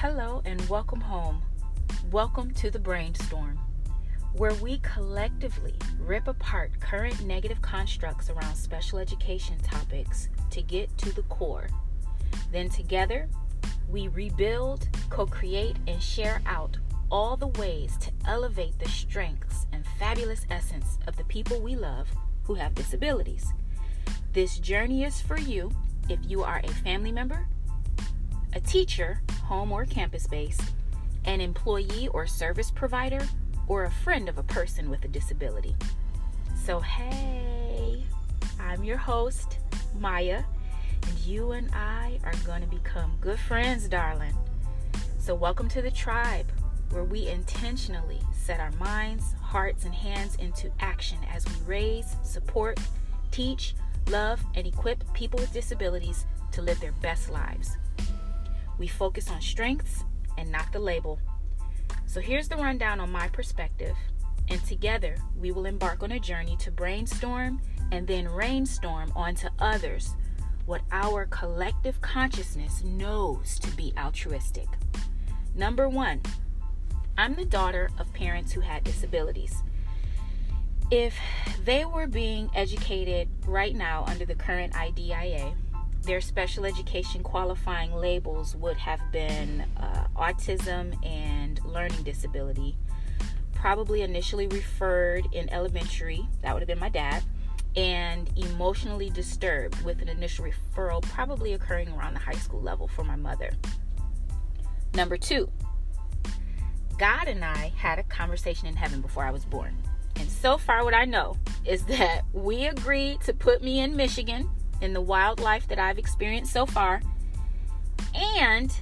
Hello and welcome home. Welcome to the brainstorm, where we collectively rip apart current negative constructs around special education topics to get to the core. Then together, we rebuild, co create, and share out all the ways to elevate the strengths and fabulous essence of the people we love who have disabilities. This journey is for you if you are a family member, a teacher, home or campus based, an employee or service provider, or a friend of a person with a disability. So, hey, I'm your host, Maya, and you and I are going to become good friends, darling. So, welcome to the tribe where we intentionally set our minds, hearts, and hands into action as we raise, support, teach, love, and equip people with disabilities to live their best lives. We focus on strengths and not the label. So here's the rundown on my perspective, and together we will embark on a journey to brainstorm and then rainstorm onto others what our collective consciousness knows to be altruistic. Number one, I'm the daughter of parents who had disabilities. If they were being educated right now under the current IDEA, their special education qualifying labels would have been uh, autism and learning disability. Probably initially referred in elementary, that would have been my dad, and emotionally disturbed with an initial referral probably occurring around the high school level for my mother. Number two, God and I had a conversation in heaven before I was born. And so far, what I know is that we agreed to put me in Michigan in the wildlife that I've experienced so far and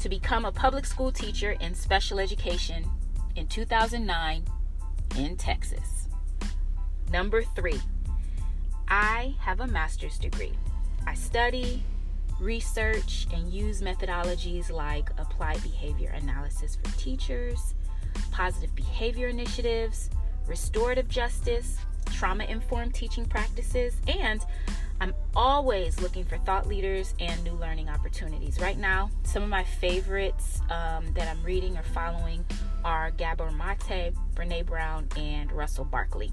to become a public school teacher in special education in 2009 in Texas. Number three, I have a master's degree. I study, research, and use methodologies like applied behavior analysis for teachers, positive behavior initiatives, restorative justice, trauma informed teaching practices, and I'm always looking for thought leaders and new learning opportunities. Right now, some of my favorites um, that I'm reading or following are Gabor Mate, Brene Brown, and Russell Barkley.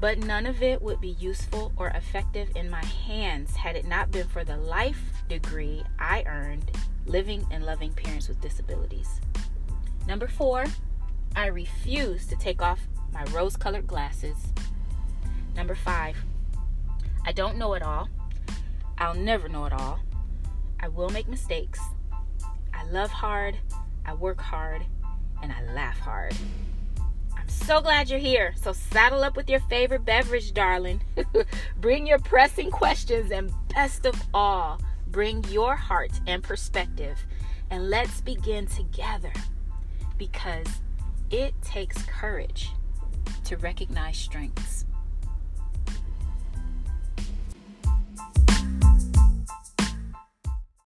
But none of it would be useful or effective in my hands had it not been for the life degree I earned living and loving parents with disabilities. Number four, I refuse to take off my rose colored glasses. Number five, I don't know it all. I'll never know it all. I will make mistakes. I love hard, I work hard, and I laugh hard. I'm so glad you're here. So saddle up with your favorite beverage, darling. bring your pressing questions, and best of all, bring your heart and perspective. And let's begin together because it takes courage to recognize strengths.